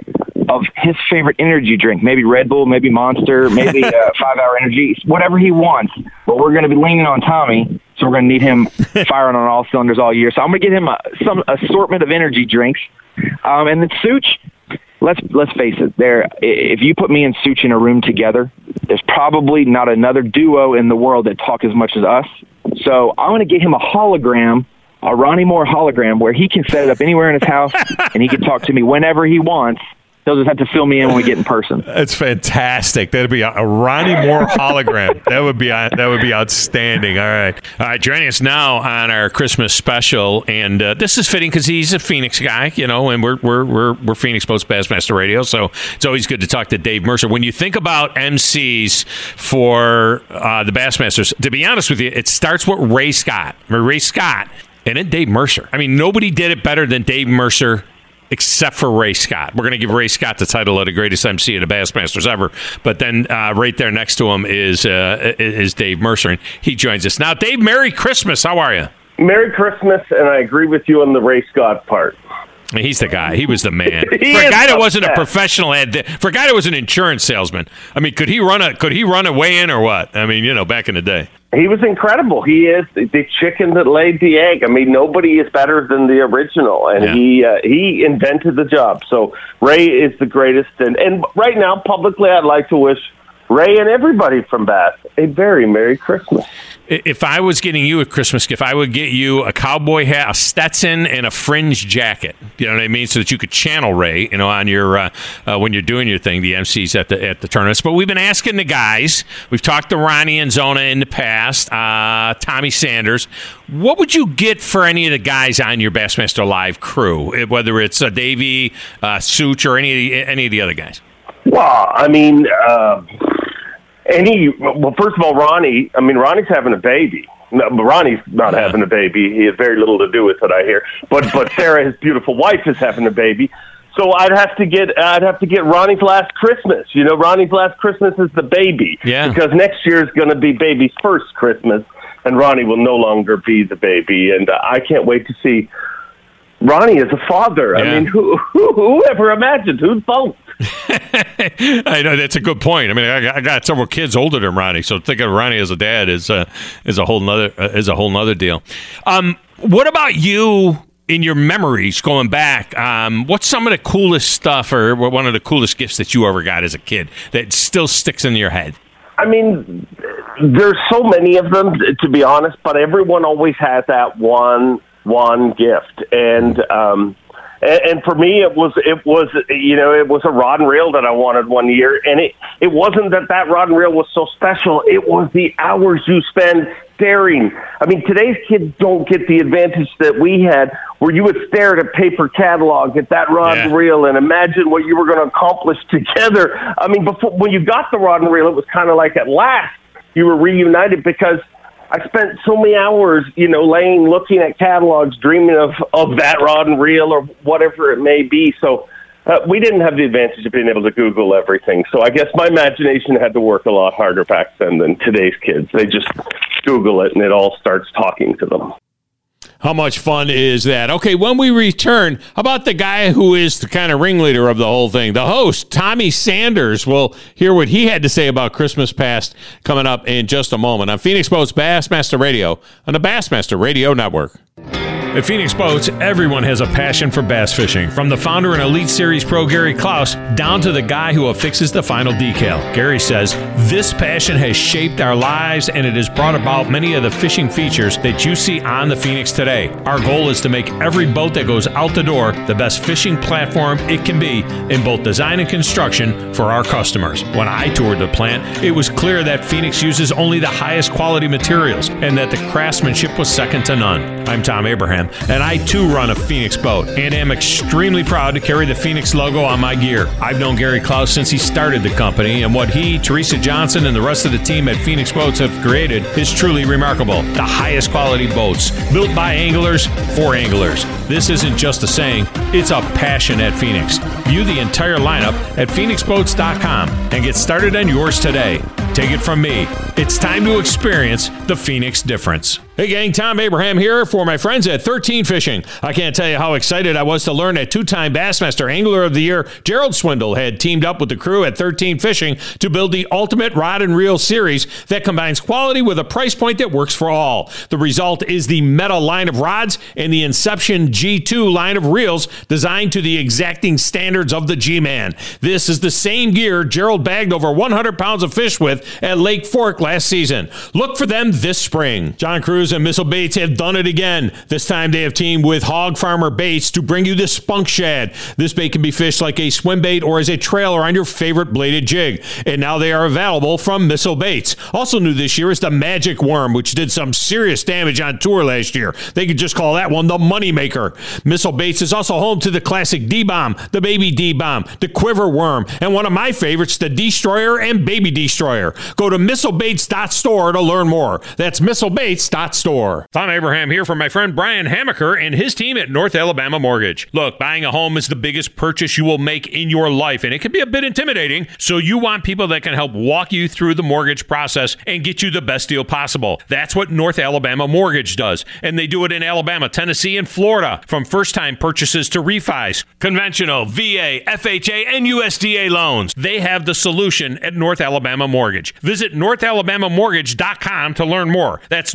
of his favorite energy drink, maybe Red Bull, maybe Monster, maybe uh, Five Hour Energy, whatever he wants. But we're going to be leaning on Tommy, so we're going to need him firing on all cylinders all year. So I'm going to get him a, some assortment of energy drinks, um, and then Such let's let's face it. There, if you put me and Such in a room together, there's probably not another duo in the world that talk as much as us. So I'm going to get him a hologram, a Ronnie Moore hologram, where he can set it up anywhere in his house, and he can talk to me whenever he wants He'll just have to fill me in when we get in person. That's fantastic. That'd be a, a Ronnie Moore hologram. that would be uh, that would be outstanding. All right, all right. Joining us now on our Christmas special, and uh, this is fitting because he's a Phoenix guy, you know, and we're we're we're we're Phoenix Boats Bassmaster Radio, so it's always good to talk to Dave Mercer. When you think about MCs for uh, the Bassmasters, to be honest with you, it starts with Ray Scott. Ray Scott and then Dave Mercer. I mean, nobody did it better than Dave Mercer except for Ray Scott. We're going to give Ray Scott the title of the greatest MC of the Bassmasters ever. But then uh, right there next to him is uh, is Dave Mercer, and he joins us now. Dave, Merry Christmas. How are you? Merry Christmas, and I agree with you on the Ray Scott part. He's the guy. He was the man. for a guy that wasn't a professional ad, for a guy that was an insurance salesman. I mean, could he run a could he run a weigh in or what? I mean, you know, back in the day. He was incredible. He is the chicken that laid the egg. I mean, nobody is better than the original, and yeah. he uh, he invented the job. So Ray is the greatest. And and right now, publicly, I'd like to wish Ray and everybody from Bass a very Merry Christmas. If I was getting you a Christmas gift, I would get you a cowboy hat, a Stetson, and a fringe jacket. You know what I mean, so that you could channel Ray, you know, on your uh, uh, when you're doing your thing, the MCs at the at the tournaments. But we've been asking the guys. We've talked to Ronnie and Zona in the past. Uh, Tommy Sanders. What would you get for any of the guys on your Bassmaster Live crew, whether it's uh, Davy, uh, Such, or any any of the other guys? Well, I mean. Uh any well, first of all, Ronnie. I mean, Ronnie's having a baby. No, Ronnie's not having a baby. He has very little to do with it, I hear. But but Sarah, his beautiful wife, is having a baby. So I'd have to get I'd have to get Ronnie's last Christmas. You know, Ronnie's last Christmas is the baby. Yeah. Because next year is going to be baby's first Christmas, and Ronnie will no longer be the baby. And uh, I can't wait to see Ronnie as a father. Yeah. I mean, who, who who ever imagined? Who'd? I know that's a good point. I mean, I got, I got, several kids older than Ronnie, so thinking of Ronnie as a dad is uh, is a whole nother uh, is a whole nother deal. Um, what about you? In your memories going back, um, what's some of the coolest stuff or one of the coolest gifts that you ever got as a kid that still sticks in your head? I mean, there's so many of them, to be honest, but everyone always has that one one gift. And um, and, and for me, it was it was you know it was a rod and reel that I wanted one year, and it it wasn't that that rod and reel was so special. It was the hours you spend staring. I mean, today's kids don't get the advantage that we had, where you would stare at a paper catalog at that rod yeah. and reel and imagine what you were going to accomplish together. I mean, before when you got the rod and reel, it was kind of like at last you were reunited because I spent so many hours, you know, laying looking at catalogs, dreaming of of that rod and reel or whatever it may be. So uh, we didn't have the advantage of being able to Google everything. So I guess my imagination had to work a lot harder back then than today's kids. They just Google it and it all starts talking to them. How much fun is that? Okay, when we return, how about the guy who is the kind of ringleader of the whole thing? The host, Tommy Sanders, will hear what he had to say about Christmas past coming up in just a moment on Phoenix Boats Bassmaster Radio on the Bassmaster Radio Network. At Phoenix Boats, everyone has a passion for bass fishing, from the founder and Elite Series pro Gary Clouse down to the guy who affixes the final decal. Gary says, This passion has shaped our lives and it has brought about many of the fishing features that you see on the Phoenix today. Our goal is to make every boat that goes out the door the best fishing platform it can be in both design and construction for our customers. When I toured the plant, it was clear that Phoenix uses only the highest quality materials and that the craftsmanship was second to none. I'm Thom Abraham, and I too run a Phoenix boat and am extremely proud to carry the Phoenix logo on my gear. I've known Gary Clouse since he started the company, and what he, Teresa Johnson, and the rest of the team at Phoenix Boats have created is truly remarkable. The highest quality boats, built by anglers for anglers. This isn't just a saying, it's a passion at Phoenix. View the entire lineup at phoenixboats.com and get started on yours today. Take it from me. It's time to experience the Phoenix difference. Hey gang, Thom Abraham here for my friends at 13 Fishing. I can't tell you how excited I was to learn that two-time Bassmaster Angler of the Year Gerald Swindle had teamed up with the crew at 13 Fishing to build the ultimate rod and reel series that combines quality with a price point that works for all. The result is the Meta line of rods and the Inception G2 line of reels designed to the exacting standards of the G-Man. This is the same gear Gerald bagged over 100 pounds of fish with at Lake Fork last season. Look for them this spring. John Crews and Missile Baits have done it again. This time they have teamed with Hog Farmer Baits to bring you the Spunk Shad. This bait can be fished like a swim bait or as a trailer on your favorite bladed jig. And now they are available from Missile Baits. Also new this year is the Magic Worm, which did some serious damage on tour last year. They could just call that one the Moneymaker. Missile Baits is also home to the classic D-Bomb, the Baby D-Bomb, the Quiver Worm, and one of my favorites, the Destroyer and Baby Destroyer. Go to missilebaits.store to learn more. That's missilebaits.store. Thom Abraham here from my friend Brian Hamaker and his team at North Alabama Mortgage. Look, buying a home is the biggest purchase you will make in your life, and it can be a bit intimidating. So you want people that can help walk you through the mortgage process and get you the best deal possible. That's what North Alabama Mortgage does, and they do it in Alabama, Tennessee, and Florida. From first-time purchases to refis, conventional, VA, FHA, and USDA loans, they have the solution at North Alabama Mortgage. Visit NorthAlabamaMortgage.com to learn more. That's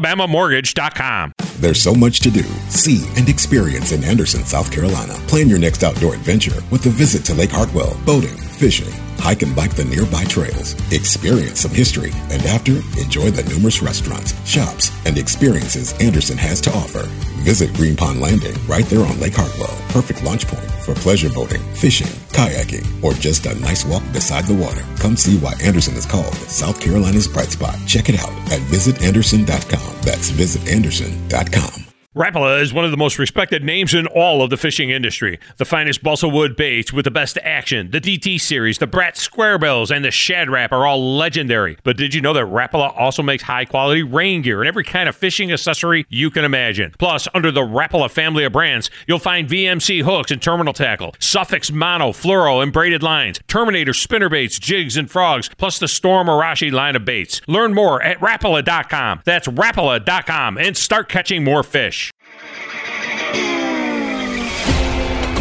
NorthAlabamaMortgage.com. There's so much to do, see, and experience in Anderson, South Carolina. Plan your next outdoor adventure with a visit to Lake Hartwell, boating, fishing, hike and bike the nearby trails, experience some history, and after, enjoy the numerous restaurants, shops, and experiences Anderson has to offer. Visit Green Pond Landing right there on Lake Hartwell. Perfect launch point for pleasure boating, fishing, kayaking, or just a nice walk beside the water. Come see why Anderson is called South Carolina's bright spot. Check it out at visitanderson.com. That's visitanderson.com. Rapala is one of the most respected names in all of the fishing industry. The finest balsa wood baits with the best action, the DT series, the Brat Square Bills, and the Shad Rap are all legendary. But did you know that Rapala also makes high quality rain gear and every kind of fishing accessory you can imagine? Plus, under the Rapala family of brands, you'll find VMC hooks and terminal tackle, Suffix mono, fluoro, and braided lines, Terminator spinner baits, jigs, and frogs, plus the Storm Arashi line of baits. Learn more at Rapala.com. That's Rapala.com and start catching more fish.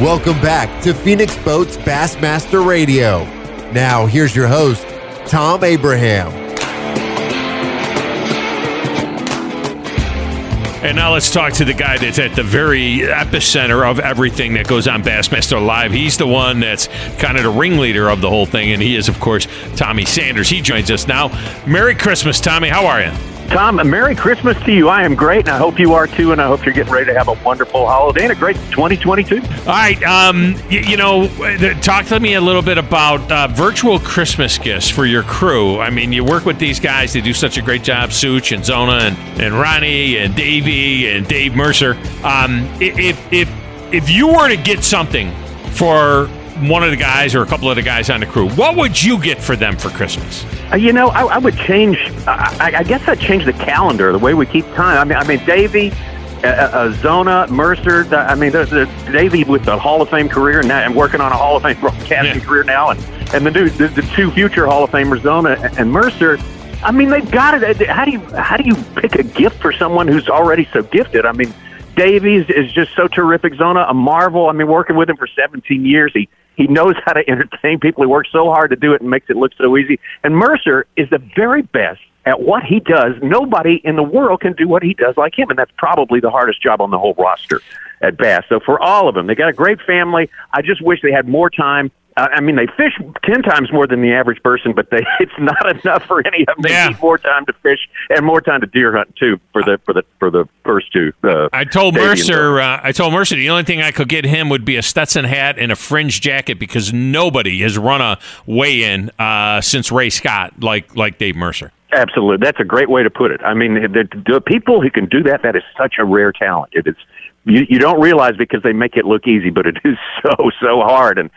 Welcome back to Phoenix Boats Bassmaster Radio. Now, here's your host, Thom Abraham. And now let's talk to the guy that's at the very epicenter of everything that goes on Bassmaster Live. He's the one that's kind of the ringleader of the whole thing, and he is, of course, Tommy Sanders. He joins us now. Merry Christmas, Tommy. How are you? Thom, Merry Christmas to you. I am great, and I hope you are too, and I hope you're getting ready to have a wonderful holiday and a great 2022. All right. Um, you, you know, talk to me a little bit about uh, virtual Christmas gifts for your crew. I mean, you work with these guys, they do such a great job Such and Zona and, and Ronnie and Davy and Dave Mercer. Um, if, if, if you were to get something for one of the guys or a couple of the guys on the crew, what would you get for them for Christmas? Uh, you know, I, I would change. I, I guess I'd change the calendar, the way we keep time. I mean, I mean, Davy, uh, uh, Zona, Mercer. The, I mean, the, the, Davy with the Hall of Fame career and, now, and working on a Hall of Fame broadcasting yeah. career now, and and the new the, the two future Hall of Famers, Zona and Mercer. I mean, they've got it. How do you how do you pick a gift for someone who's already so gifted? I mean, Davy's is just so terrific. Zona, a marvel. I mean, working with him for 17 years, he he knows how to entertain people. He works so hard to do it and makes it look so easy. And Mercer is the very best at what he does. Nobody in the world can do what he does like him, and that's probably the hardest job on the whole roster at Bass. So for all of them, they got a great family. I just wish they had more time. I mean, they fish ten times more than the average person, but they it's not enough for any of them. They Yeah. need more time to fish and more time to deer hunt too for the for the for the first two. Uh, I told Mercer, uh, I told Mercer the only thing I could get him would be a Stetson hat and a fringe jacket because nobody has run a weigh-in uh, since Ray Scott like like Dave Mercer. Absolutely, that's a great way to put it. I mean, the, the people who can do that, that is such a rare talent. It is you, you don't realize because they make it look easy, but it is so so hard, and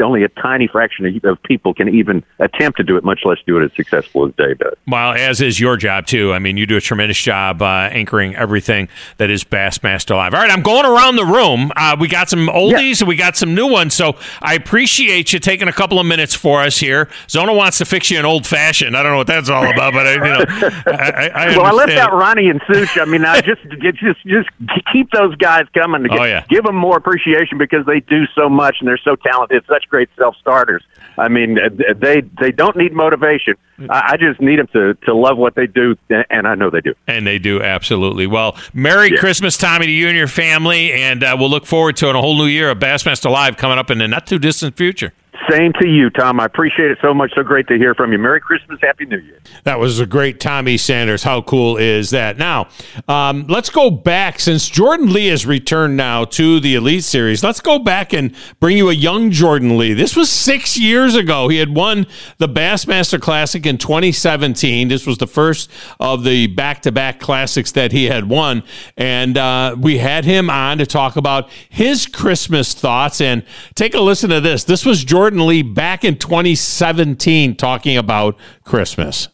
only a tiny fraction of, of people can even attempt to do it, much less do it as successful as Dave does. Well, as is your job too. I mean, you do a tremendous job uh, anchoring everything that is Bassmaster Live. All right, I'm going around the room. Uh, we got some oldies and we got some new ones. So I appreciate you taking a couple of minutes for us here. Zona wants to fix you an old fashioned. I don't know what that's all about, but I, you know, I, I, I well, I left out Ronnie and Such. I mean, I just just just keep those guys coming. To Oh, yeah. give them more appreciation because they do so much and they're so talented. Such great self starters. I mean, they they don't need motivation. I, I just need them to to love what they do, and I know they do. And they do absolutely well. Merry Christmas, Tommy, to you and your family, and uh, we'll look forward to a whole new year of Bassmaster Live coming up in the not too distant future. Same to you, Thom. I appreciate it so much. So great to hear from you. Merry Christmas, Happy New Year. That was a great Tommy Sanders. How cool is that? Now, um, let's go back since Jordan Lee has returned now to the Elite Series. Let's go back and bring you a young Jordan Lee. This was six years ago. He had won the Bassmaster Classic in 2017. This was the first of the back-to-back classics that he had won, and uh, we had him on to talk about his Christmas thoughts. And take a listen to this. This was Jordan Lee back in 2017 talking about Christmas.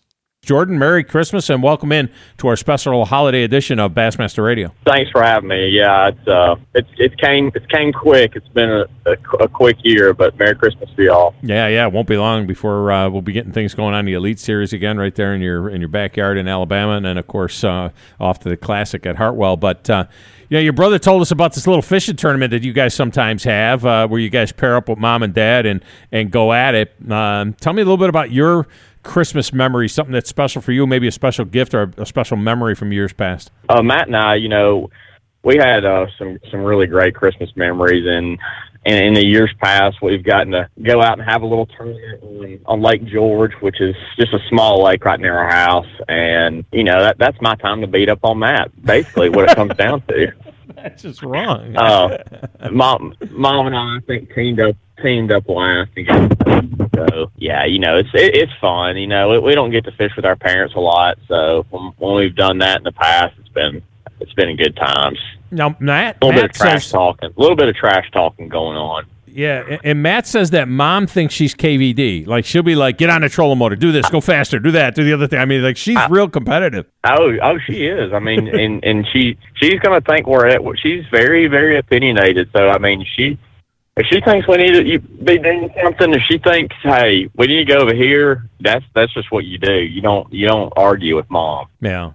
Jordan, Merry Christmas and welcome in to our special holiday edition of Bassmaster Radio. Thanks for having me. Yeah, it's uh, it's it came it came quick. It's been a, a, a quick year, but Merry Christmas to y'all. Yeah, yeah, it won't be long before uh, we'll be getting things going on the Elite Series again, right there in your in your backyard in Alabama, and then of course uh, off to the Classic at Hartwell. But know, your brother told us about this little fishing tournament that you guys sometimes have, uh, where you guys pair up with mom and dad and and go at it. Um, tell me a little bit about your Christmas memory, something that's special for you, maybe a special gift or a special memory from years past. Uh, Matt and I, you know, we had uh, some some really great Christmas memories, and, and in the years past, we've gotten to go out and have a little tournament on, on Lake George, which is just a small lake right near our house, and you know that that's my time to beat up on Matt. Basically, what it comes down to. That's just wrong. Uh, mom, mom and I, I think teamed up teamed up last. So yeah, you know, it's it, it's fun. You know, we, we don't get to fish with our parents a lot, so when, when we've done that in the past, it's been it's been good times. Now, Matt, A little bit of trash says, talking, a little bit of trash talking going on. Yeah, and- and Matt says that mom thinks she's KVD. Like she'll be like, "Get on the trolling motor, do this, go faster, do that, do the other thing." I mean, like she's ah. real competitive. Oh, oh, she is. I mean, and and she she's gonna think we're at. She's very very opinionated. So I mean, she if she thinks we need to be doing something, if she thinks, hey, we need to go over here, that's that's just what you do. You don't you don't argue with mom. Yeah.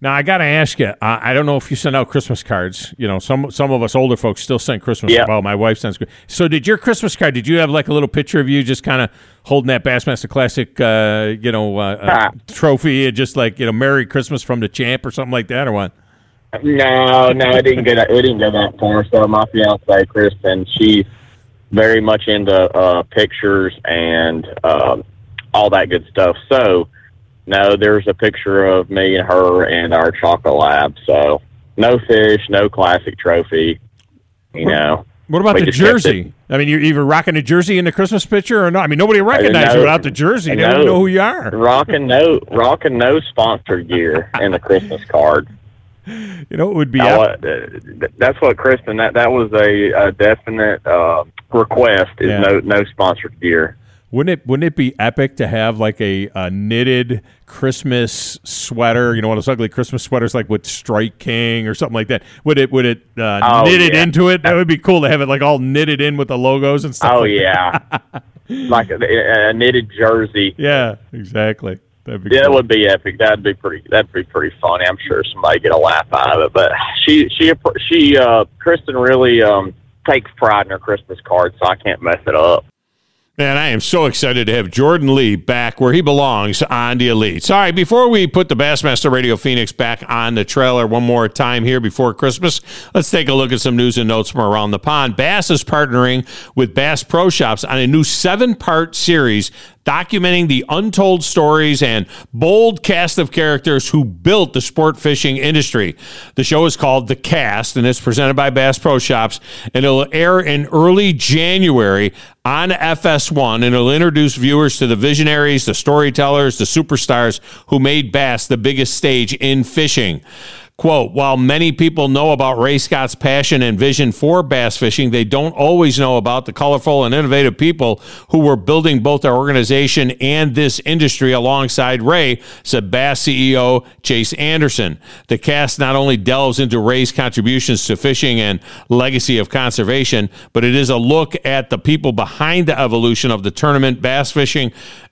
Now I got to ask you. I, I don't know if you send out Christmas cards. You know, some some of us older folks still send Christmas. Yeah. Well, my wife sends. So did your Christmas card? Did you have like a little picture of you just kind of holding that Bassmaster Classic, uh, you know, uh, uh, trophy, and just like you know, Merry Christmas from the champ or something like that, or what? No, no, it didn't get that. It didn't go that far. So my fiance Kristen, she's very much into uh, pictures and um, all that good stuff. So no, there's a picture of me and her and our chocolate lab. So no fish, no classic trophy. You know. What about the jersey? I mean, you're either rocking a jersey in the Christmas picture or not. I mean, nobody recognizes you without the jersey. They don't know. who you are. Rocking no, rocking no sponsored gear in the Christmas card. You know, it would be. Now, what- uh, that's what Kristen. That that was a, a definite uh, request. Is Yeah. no no sponsored gear. Wouldn't it wouldn't it be epic to have like a, a knitted Christmas sweater? You know, one of those ugly Christmas sweaters like with Strike King or something like that. Would it would it uh, Oh, knitted yeah. into it? That would be cool to have it like all knitted in with the logos and stuff. Oh like yeah, like a, a knitted jersey. Yeah, exactly. That'd be Yeah, that cool. would be epic. That'd be pretty. That'd be pretty funny. I'm sure somebody get a laugh out of it. But she she she uh Kristen really um takes pride in her Christmas card, so I can't mess it up. Man, I am so excited to have Jordan Lee back where he belongs on the Elite. All right, before we put the Bassmaster Radio Phoenix back on the trailer one more time here before Christmas, let's take a look at some news and notes from around the pond. Bass is partnering with Bass Pro Shops on a new seven part series documenting the untold stories and bold cast of characters who built the sport fishing industry. The show is called The Cast and it's presented by Bass Pro Shops and it'll air in early January on FS1 and it'll introduce viewers to the visionaries, the storytellers, the superstars who made Bass the biggest stage in fishing. Quote, while many people know about Ray Scott's passion and vision for bass fishing, they don't always know about the colorful and innovative people who were building both our organization and this industry alongside Ray, said Bass CEO Chase Anderson. The cast not only delves into Ray's contributions to fishing and legacy of conservation, but it is a look at the people behind the evolution of the tournament bass fishing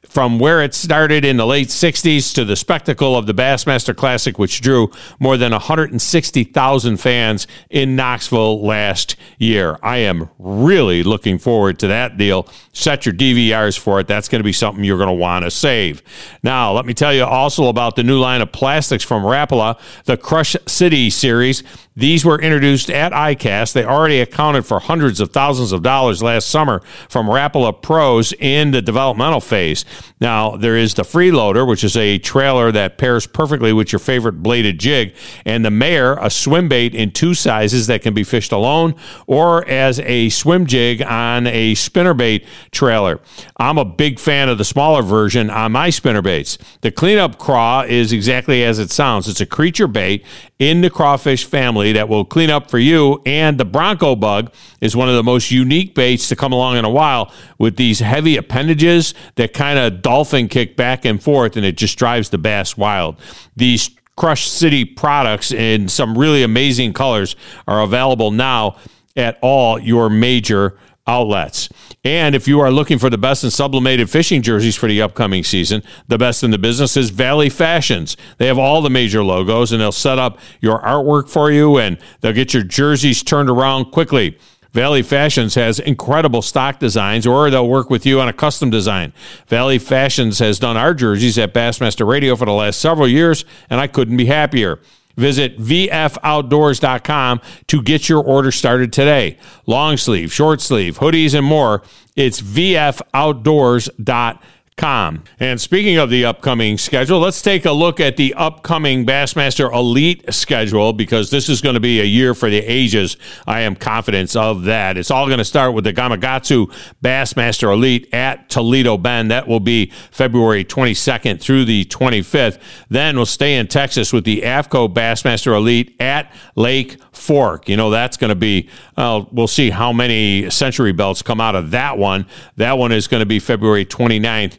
from where it started in the late 60s to the spectacle of the Bassmaster Classic, which drew more than 160,000 fans in Knoxville last year. I am really looking forward to that deal. Set your DVRs for it. That's going to be something you're going to want to save. Now, let me tell you also about the new line of plastics from Rapala, the Crush City series. These were introduced at ICAST. They already accounted for hundreds of thousands of dollars last summer from Rapala Pros in the developmental phase. Now, there is the Freeloader, which is a trailer that pairs perfectly with your favorite bladed jig, and the Mayor, a swim bait in two sizes that can be fished alone or as a swim jig on a spinnerbait trailer. I'm a big fan of the smaller version on my spinnerbaits. The cleanup craw is exactly as it sounds. It's a creature bait in the crawfish family that will clean up for you. And the Bronco bug is one of the most unique baits to come along in a while with these heavy appendages that kind of dolphin kick back and forth, and it just drives the bass wild. These Crush City products in some really amazing colors are available now at all your major outlets. And if you are looking for the best in sublimated fishing jerseys for the upcoming season, the best in the business is Valley Fashions. They have all the major logos and they'll set up your artwork for you and they'll get your jerseys turned around quickly. Valley Fashions has incredible stock designs, or they'll work with you on a custom design. Valley Fashions has done our jerseys at Bassmaster Radio for the last several years, and I couldn't be happier. Visit VFOutdoors.com to get your order started today. Long sleeve, short sleeve, hoodies, and more. It's VFOutdoors.com. Com. And speaking of the upcoming schedule, let's take a look at the upcoming Bassmaster Elite schedule because this is going to be a year for the ages. I am confident of that. It's all going to start with the Gamakatsu Bassmaster Elite at Toledo Bend. That will be February 22nd through the 25th. Then we'll stay in Texas with the AFTCO Bassmaster Elite at Lake Fork. You know, that's going to be, uh, we'll see how many century belts come out of that one. That one is going to be February 29th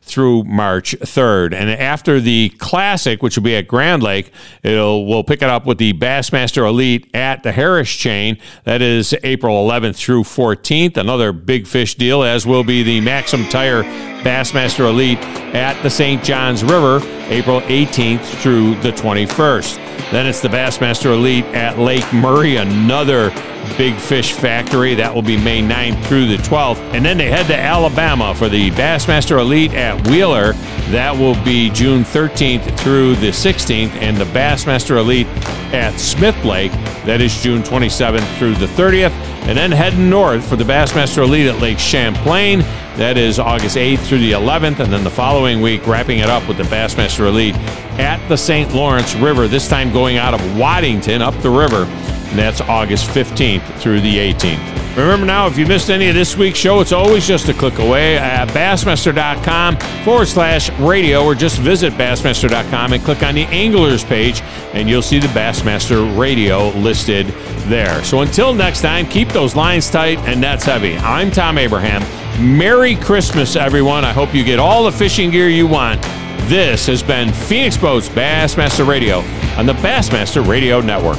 through March 3rd. And after the Classic, which will be at Grand Lake, it'll we'll pick it up with the Bassmaster Elite at the Harris Chain. That is April 11th through 14th. Another big fish deal, as will be the Maxim Tire Bassmaster Elite at the St. Johns River, April 18th through the 21st. Then it's the Bassmaster Elite at Lake Murray, another Big Fish Factory. That will be May 9th through the 12th. And then they head to Alabama for the Bassmaster Elite at Wheeler. That will be June 13th through the 16th. And the Bassmaster Elite at Smith Lake. That is June 27th through the 30th. And then heading north for the Bassmaster Elite at Lake Champlain. That is August 8th through the 11th. And then the following week, wrapping it up with the Bassmaster Elite at the St. Lawrence River, this time going out of Waddington up the river. And that's August 15th through the 18th. Remember now, if you missed any of this week's show, it's always just a click away at bassmaster.com forward slash radio, or just visit bassmaster.com and click on the anglers page, and you'll see the Bassmaster radio listed there. So until next time, keep those lines tight and nets heavy. I'm Thom Abraham. Merry Christmas, everyone. I hope you get all the fishing gear you want. This has been Phoenix Boats Bassmaster Radio on the Bassmaster Radio Network.